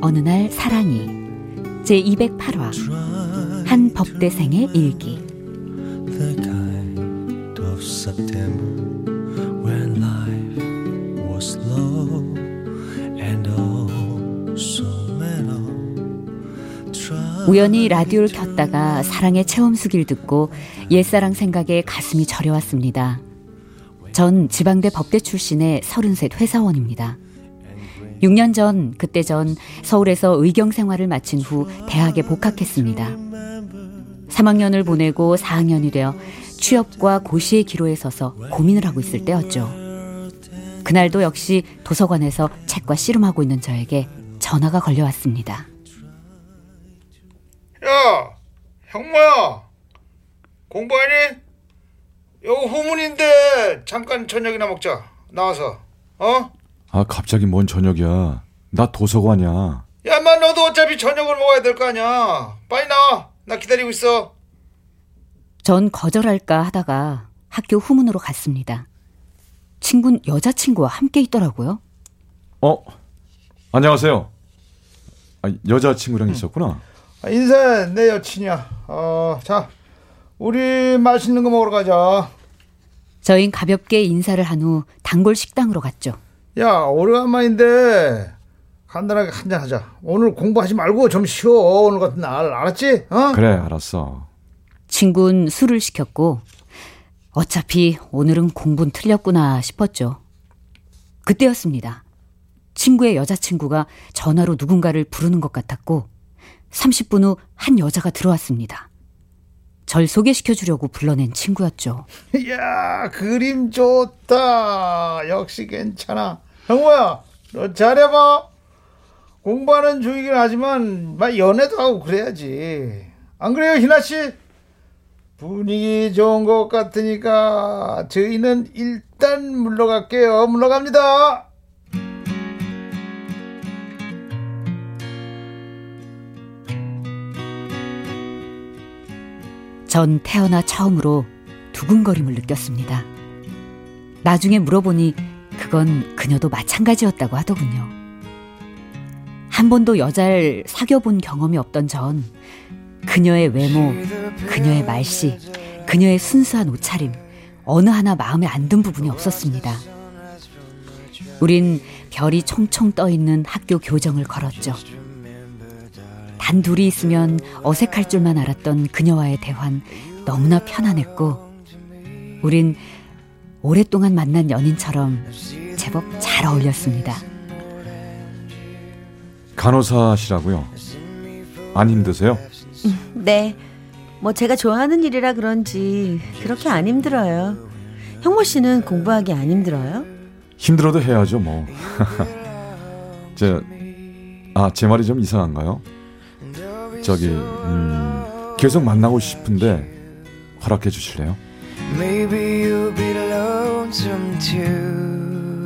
어느 날 사랑이 제 208화 한 법대생의 일기 우연히 라디오를 켰다가 사랑의 체험수기를 듣고 옛사랑 생각에 가슴이 저려왔습니다. 전 지방대 법대 출신의 33 회사원입니다. 6년 전, 그때 전 서울에서 의경 생활을 마친 후 대학에 복학했습니다. 3학년을 보내고 4학년이 되어 취업과 고시의 기로에 서서 고민을 하고 있을 때였죠. 그날도 역시 도서관에서 책과 씨름하고 있는 저에게 전화가 걸려왔습니다. 야, 형모야, 공부하니? 여기 후문인데 잠깐 저녁이나 먹자. 나와서, 어? 아 갑자기 뭔 저녁이야 나 도서관이야 야, 만 너도 어차피 저녁을 먹어야 될 거 아니야. 빨리 나와. 나 기다리고 있어. 전 거절할까 하다가 학교 후문으로 갔습니다. 친구는 여자친구와 함께 있더라고요. 어 안녕하세요 아, 여자친구랑 있었구나 아, 인사 내 여친이야. 어, 자, 우리 맛있는 거 먹으러 가자. 저흰 가볍게 인사를 한 후 단골 식당으로 갔죠. 야, 오래간만인데 간단하게 한잔 하자. 오늘 공부하지 말고 좀 쉬어. 오늘 같은 날 알았지? 어? 그래 알았어 친구는 술을 시켰고 어차피 오늘은 공부는 틀렸구나 싶었죠. 그때였습니다. 친구의 여자친구가 전화로 누군가를 부르는 것 같았고 30분 후 한 여자가 들어왔습니다. 절 소개시켜 주려고 불러낸 친구였죠. 야 그림 좋다. 역시 괜찮아. 형모야 너 잘해봐. 공부하는 중이긴 하지만 막 연애도 하고 그래야지. 안 그래요 희나 씨? 분위기 좋은 것 같으니까 저희는 일단 물러갈게요. 물러갑니다 전 태어나 처음으로 두근거림을 느꼈습니다. 나중에 물어보니 그건 그녀도 마찬가지였다고 하더군요. 한 번도 여자를 사귀어본 경험이 없던 전 그녀의 외모, 그녀의 말씨, 그녀의 순수한 옷차림 어느 하나 마음에 안 든 부분이 없었습니다. 우린 별이 총총 떠 있는 학교 교정을 걸었죠. 단 둘이 있으면 어색할 줄만 알았던 그녀와의 대화는 너무나 편안했고, 우린 오랫동안 만난 연인처럼 제법 잘 어울렸습니다. 간호사시라고요 안 힘드세요? 네. 뭐 제가 좋아하는 일이라 그런지 그렇게 안 힘들어요. 형모 씨는 공부하기 안 힘들어요? 힘들어도 해야죠 뭐 제, 아, 제 말이 좀 이상한가요? 저기, 음, 계속 만나고 싶은데 허락해 주실래요? Maybe you'll be lonesome too.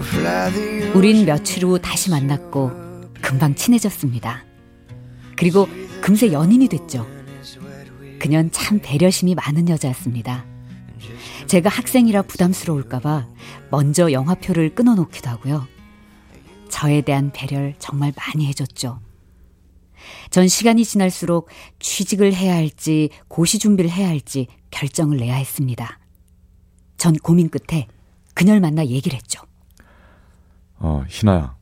Fly the 우린 며칠 후 다시 만났고 금방 친해졌습니다. 그리고 금세 연인이 됐죠. 그년 참 배려심이 많은 여자였습니다. 제가 학생이라 부담스러울까봐 먼저 영화표를 끊어놓기도 하고요. 저에 대한 배려를 정말 많이 해줬죠. 전 시간이 지날수록 취직을 해야 할지 고시 준비를 해야 할지 결정을 내야 했습니다. 전 고민 끝에 그녀를 만나 얘기를 했죠. 어, 희나야.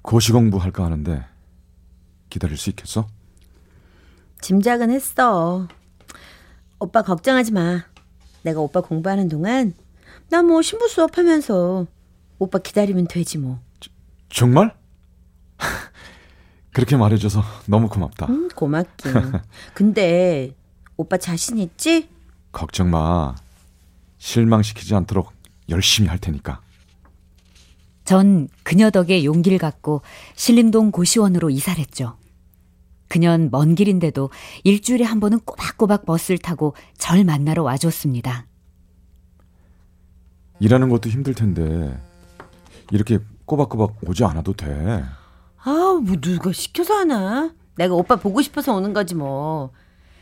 고시 공부할까 하는데 기다릴 수 있겠어? 짐작은 했어. 오빠 걱정하지 마. 내가 오빠 공부하는 동안 나 뭐 신부 수업하면서 오빠 기다리면 되지 뭐. 정말? 그렇게 말해줘서 너무 고맙다. 음, 고맙긴. 근데 오빠 자신 있지? 걱정 마. 실망시키지 않도록 열심히 할 테니까. 전 그녀 덕에 용기를 갖고 신림동 고시원으로 이사를 했죠. 그년 먼 길인데도 일주일에 한 번은 꼬박꼬박 버스를 타고 절 만나러 와줬습니다. 일하는 것도 힘들 텐데 이렇게 꼬박꼬박 오지 않아도 돼. 아우, 뭐 누가 시켜서 하나? 내가 오빠 보고 싶어서 오는 거지 뭐.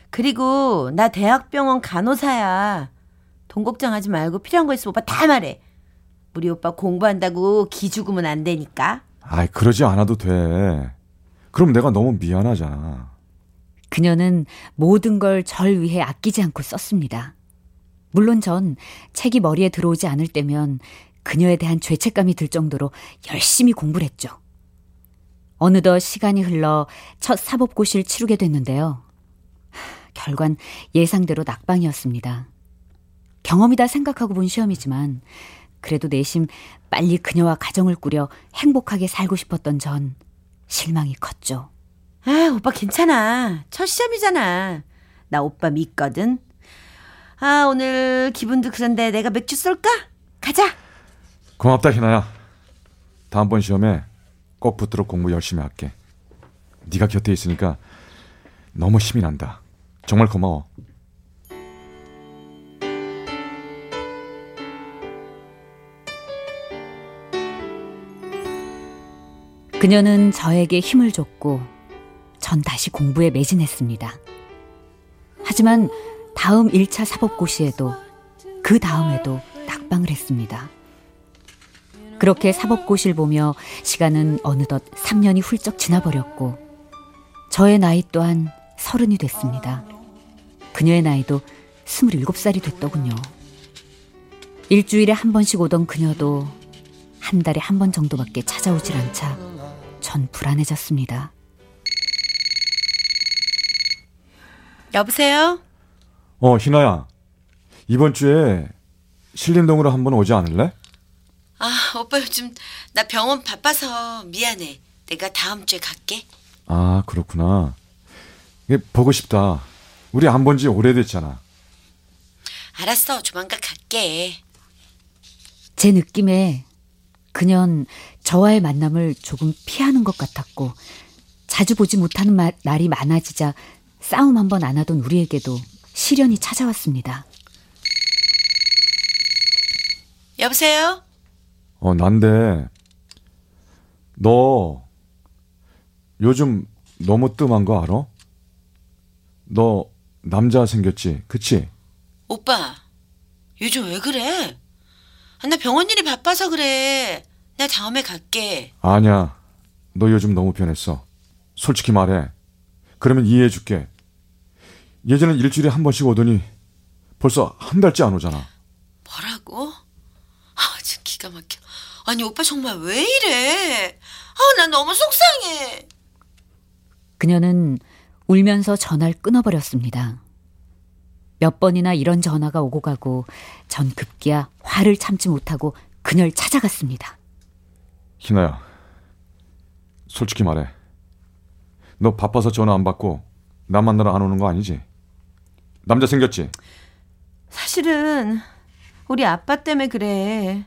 그리고 나 대학병원 간호사야. 돈 걱정하지 말고 필요한 거 있으면 오빠 다 말해. 우리 오빠 공부한다고 기 죽으면 안 되니까. 아이, 그러지 않아도 돼. 그럼 내가 너무 미안하잖아. 그녀는 모든 걸 절 위해 아끼지 않고 썼습니다. 물론 전 책이 머리에 들어오지 않을 때면 그녀에 대한 죄책감이 들 정도로 열심히 공부를 했죠. 어느덧 시간이 흘러 첫 사법고시를 치르게 됐는데요. 결과는 예상대로 낙방이었습니다. 경험이다 생각하고 본 시험이지만 그래도 내심 빨리 그녀와 가정을 꾸려 행복하게 살고 싶었던 전 실망이 컸죠. 아, 오빠 괜찮아. 첫 시험이잖아. 나 오빠 믿거든. 아, 오늘 기분도 그런데 내가 맥주 쏠까? 가자. 고맙다, 희나야. 다음번 시험에 꼭 붙도록 공부 열심히 할게. 네가 곁에 있으니까 너무 힘이 난다. 정말 고마워. 그녀는 저에게 힘을 줬고 전 다시 공부에 매진했습니다. 하지만 다음 1차 사법고시에도 그 다음에도 낙방을 했습니다. 그렇게 사법고시를 보며 시간은 어느덧 3년이 훌쩍 지나버렸고 저의 나이 또한 서른이 됐습니다. 그녀의 나이도 27살이 됐더군요. 일주일에 한 번씩 오던 그녀도 한 달에 한 번 정도밖에 찾아오질 않자 전 불안해졌습니다. 여보세요? 어, 희나야. 이번 주에 신림동으로 한번 오지 않을래? 아, 오빠 요즘 나 병원 바빠서 미안해. 내가 다음 주에 갈게. 아, 그렇구나. 보고 싶다. 우리 안 본 지 오래됐잖아. 알았어. 조만간 갈게. 제 느낌에 그년 저와의 만남을 조금 피하는 것 같았고 자주 보지 못하는 마, 날이 많아지자 싸움 한 번 안 하던 우리에게도 시련이 찾아왔습니다. 여보세요? 어, 난데 너 요즘 너무 뜸한 거 알아? 너 남자 생겼지? 그치? 오빠, 요즘 왜 그래? 아, 나 병원 일이 바빠서 그래. 나 다음에 갈게. 아니야. 너 요즘 너무 변했어. 솔직히 말해. 그러면 이해해 줄게. 예전엔 일주일에 한 번씩 오더니 벌써 한 달째 안 오잖아. 뭐라고? 아, 기가 막혀. 아니, 오빠 정말 왜 이래? 아, 나 너무 속상해. 그녀는 울면서 전화를 끊어버렸습니다. 몇 번이나 이런 전화가 오고 가고 전 급기야 화를 참지 못하고 그녀를 찾아갔습니다. 희나야. 솔직히 말해. 너 바빠서 전화 안 받고 나 만나러 안 오는 거 아니지? 남자 생겼지? 사실은 우리 아빠 때문에 그래.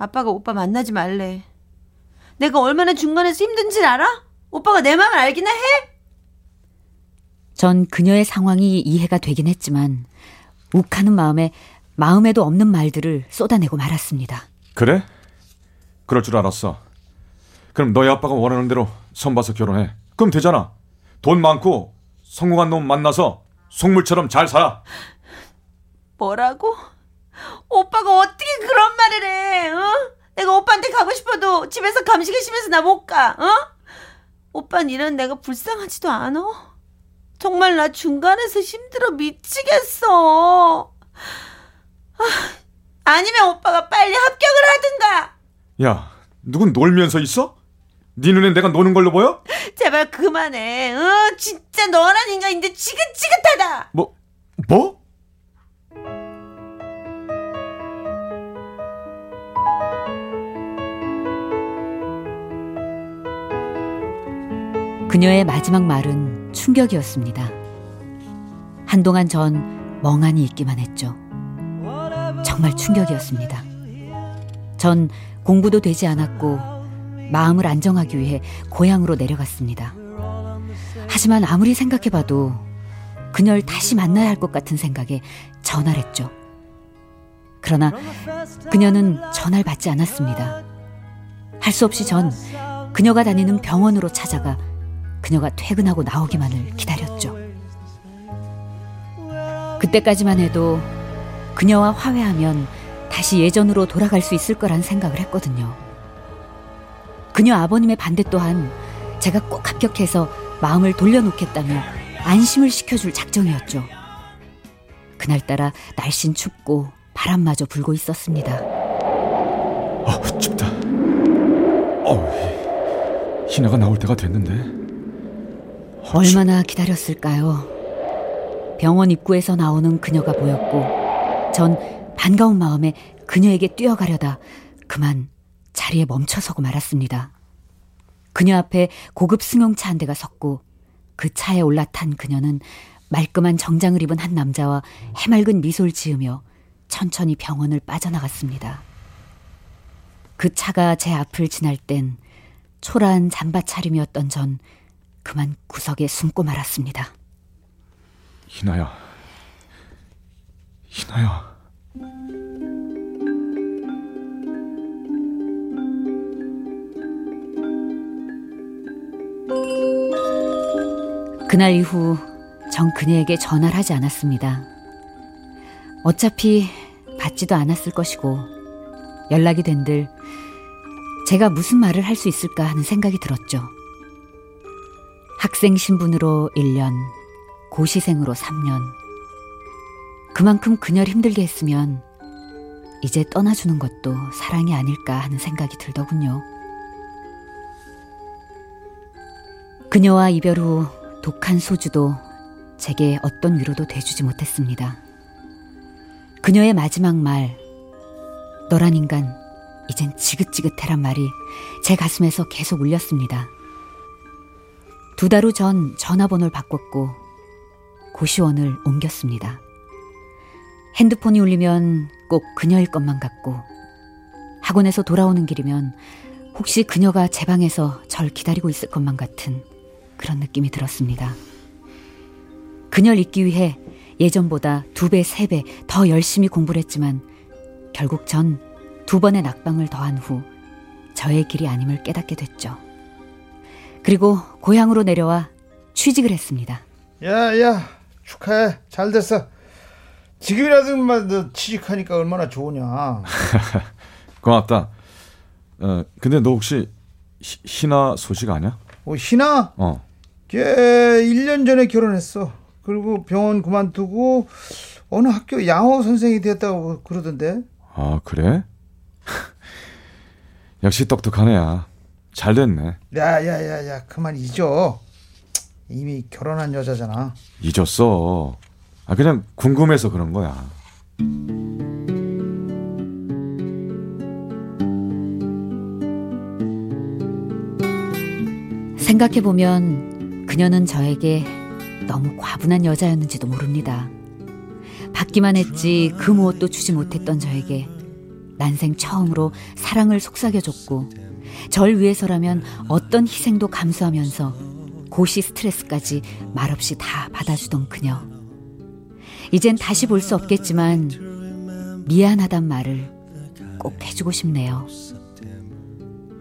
아빠가 오빠 만나지 말래. 내가 얼마나 중간에서 힘든지 알아? 오빠가 내 마음을 알기나 해? 전 그녀의 상황이 이해가 되긴 했지만 욱하는 마음에 마음에도 없는 말들을 쏟아내고 말았습니다. 그래? 그럴 줄 알았어. 그럼 너희 아빠가 원하는 대로 선 봐서 결혼해. 그럼 되잖아. 돈 많고 성공한 놈 만나서 속물처럼 잘 살아. 뭐라고? 오빠가 어떻게 그런 말을 해? 어? 내가 오빠한테 가고 싶어도 집에서 감시기 심해서 나 못 가. 어? 오빠는 이런 내가 불쌍하지도 않아. 정말 나 중간에서 힘들어 미치겠어. 아, 아니면 오빠가 빨리 합격을 하든가. 야, 누군 놀면서 있어? 네 눈엔 내가 노는 걸로 보여? 제발 그만해. 어, 진짜 너란 인간인데 지긋지긋하다. 뭐, 뭐? 그녀의 마지막 말은 충격이었습니다. 한동안 전 멍하니 있기만 했죠. 정말 충격이었습니다. 전 공부도 되지 않았고 마음을 안정하기 위해 고향으로 내려갔습니다. 하지만 아무리 생각해봐도 그녀를 다시 만나야 할 것 같은 생각에 전화를 했죠. 그러나 그녀는 전화를 받지 않았습니다. 할 수 없이 전 그녀가 다니는 병원으로 찾아가 그녀가 퇴근하고 나오기만을 기다렸죠. 그때까지만 해도 그녀와 화해하면 다시 예전으로 돌아갈 수 있을 거란 생각을 했거든요. 그녀 아버님의 반대 또한 제가 꼭 합격해서 마음을 돌려놓겠다며 안심을 시켜줄 작정이었죠. 그날따라 날씬 춥고 바람마저 불고 있었습니다. 어, 춥다. 어, 희나가 나올 때가 됐는데. 얼마나 기다렸을까요? 병원 입구에서 나오는 그녀가 보였고, 전 반가운 마음에 그녀에게 뛰어가려다 그만 자리에 멈춰서고 말았습니다. 그녀 앞에 고급 승용차 한 대가 섰고, 그 차에 올라탄 그녀는 말끔한 정장을 입은 한 남자와 해맑은 미소를 지으며 천천히 병원을 빠져나갔습니다. 그 차가 제 앞을 지날 땐 초라한 잠바 차림이었던 전 그만 구석에 숨고 말았습니다. 희나야. 희나야. 그날 이후 전 그녀에게 전화를 하지 않았습니다. 어차피 받지도 않았을 것이고 연락이 된들 제가 무슨 말을 할 수 있을까 하는 생각이 들었죠. 학생 신분으로 1년, 고시생으로 3년. 그만큼 그녀를 힘들게 했으면 이제 떠나주는 것도 사랑이 아닐까 하는 생각이 들더군요. 그녀와 이별 후 독한 소주도 제게 어떤 위로도 돼주지 못했습니다. 그녀의 마지막 말, 너란 인간, 이젠 지긋지긋해란 말이 제 가슴에서 계속 울렸습니다. 두 달 후 전 전화번호를 바꿨고 고시원을 옮겼습니다. 핸드폰이 울리면 꼭 그녀일 것만 같고 학원에서 돌아오는 길이면 혹시 그녀가 제 방에서 절 기다리고 있을 것만 같은 그런 느낌이 들었습니다. 그녀를 잊기 위해 예전보다 두 배, 세 배 더 열심히 공부를 했지만 결국 전 두 번의 낙방을 더한 후 저의 길이 아님을 깨닫게 됐죠. 그리고 고향으로 내려와 취직을 했습니다. 야, 야, 축하해. 잘 됐어. 지금이라도 너 취직하니까 얼마나 좋으냐. 고맙다. 어, 근데 너 혹시 희, 희나 소식 아냐? 어, 희나? 어. 걔 1년 전에 결혼했어. 그리고 병원 그만두고 어느 학교 양호 선생이 됐다고 그러던데. 아, 그래? 역시 똑똑한 애야. 잘 됐네. 야, 야, 야, 야, 그만 잊어. 이미 결혼한 여자잖아. 잊었어. 아, 그냥 궁금해서 그런 거야. 생각해 보면 그녀는 저에게 너무 과분한 여자였는지도 모릅니다. 받기만 했지 그 무엇도 주지 못했던 저에게 난생 처음으로 사랑을 속삭여줬고 절 위해서라면 어떤 희생도 감수하면서 고시 스트레스까지 말없이 다 받아주던 그녀. 이젠 다시 볼 수 없겠지만 미안하단 말을 꼭 해주고 싶네요.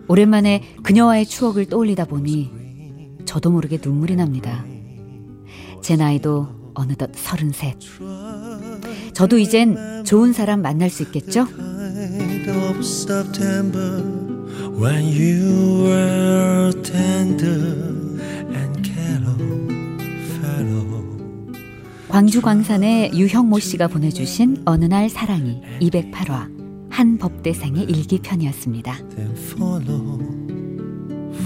오랜만에 그녀와의 추억을 떠올리다 보니 저도 모르게 눈물이 납니다. 제 나이도 어느덧 서른셋. 저도 이젠 좋은 사람 만날 수 있겠죠? Of September when you were tender and callow fellow. 광주 광산의 유형모 씨가 보내주신 어느 날 사랑이 208화 한 법대생의 일기편이었습니다. Then follow,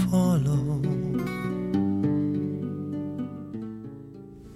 follow.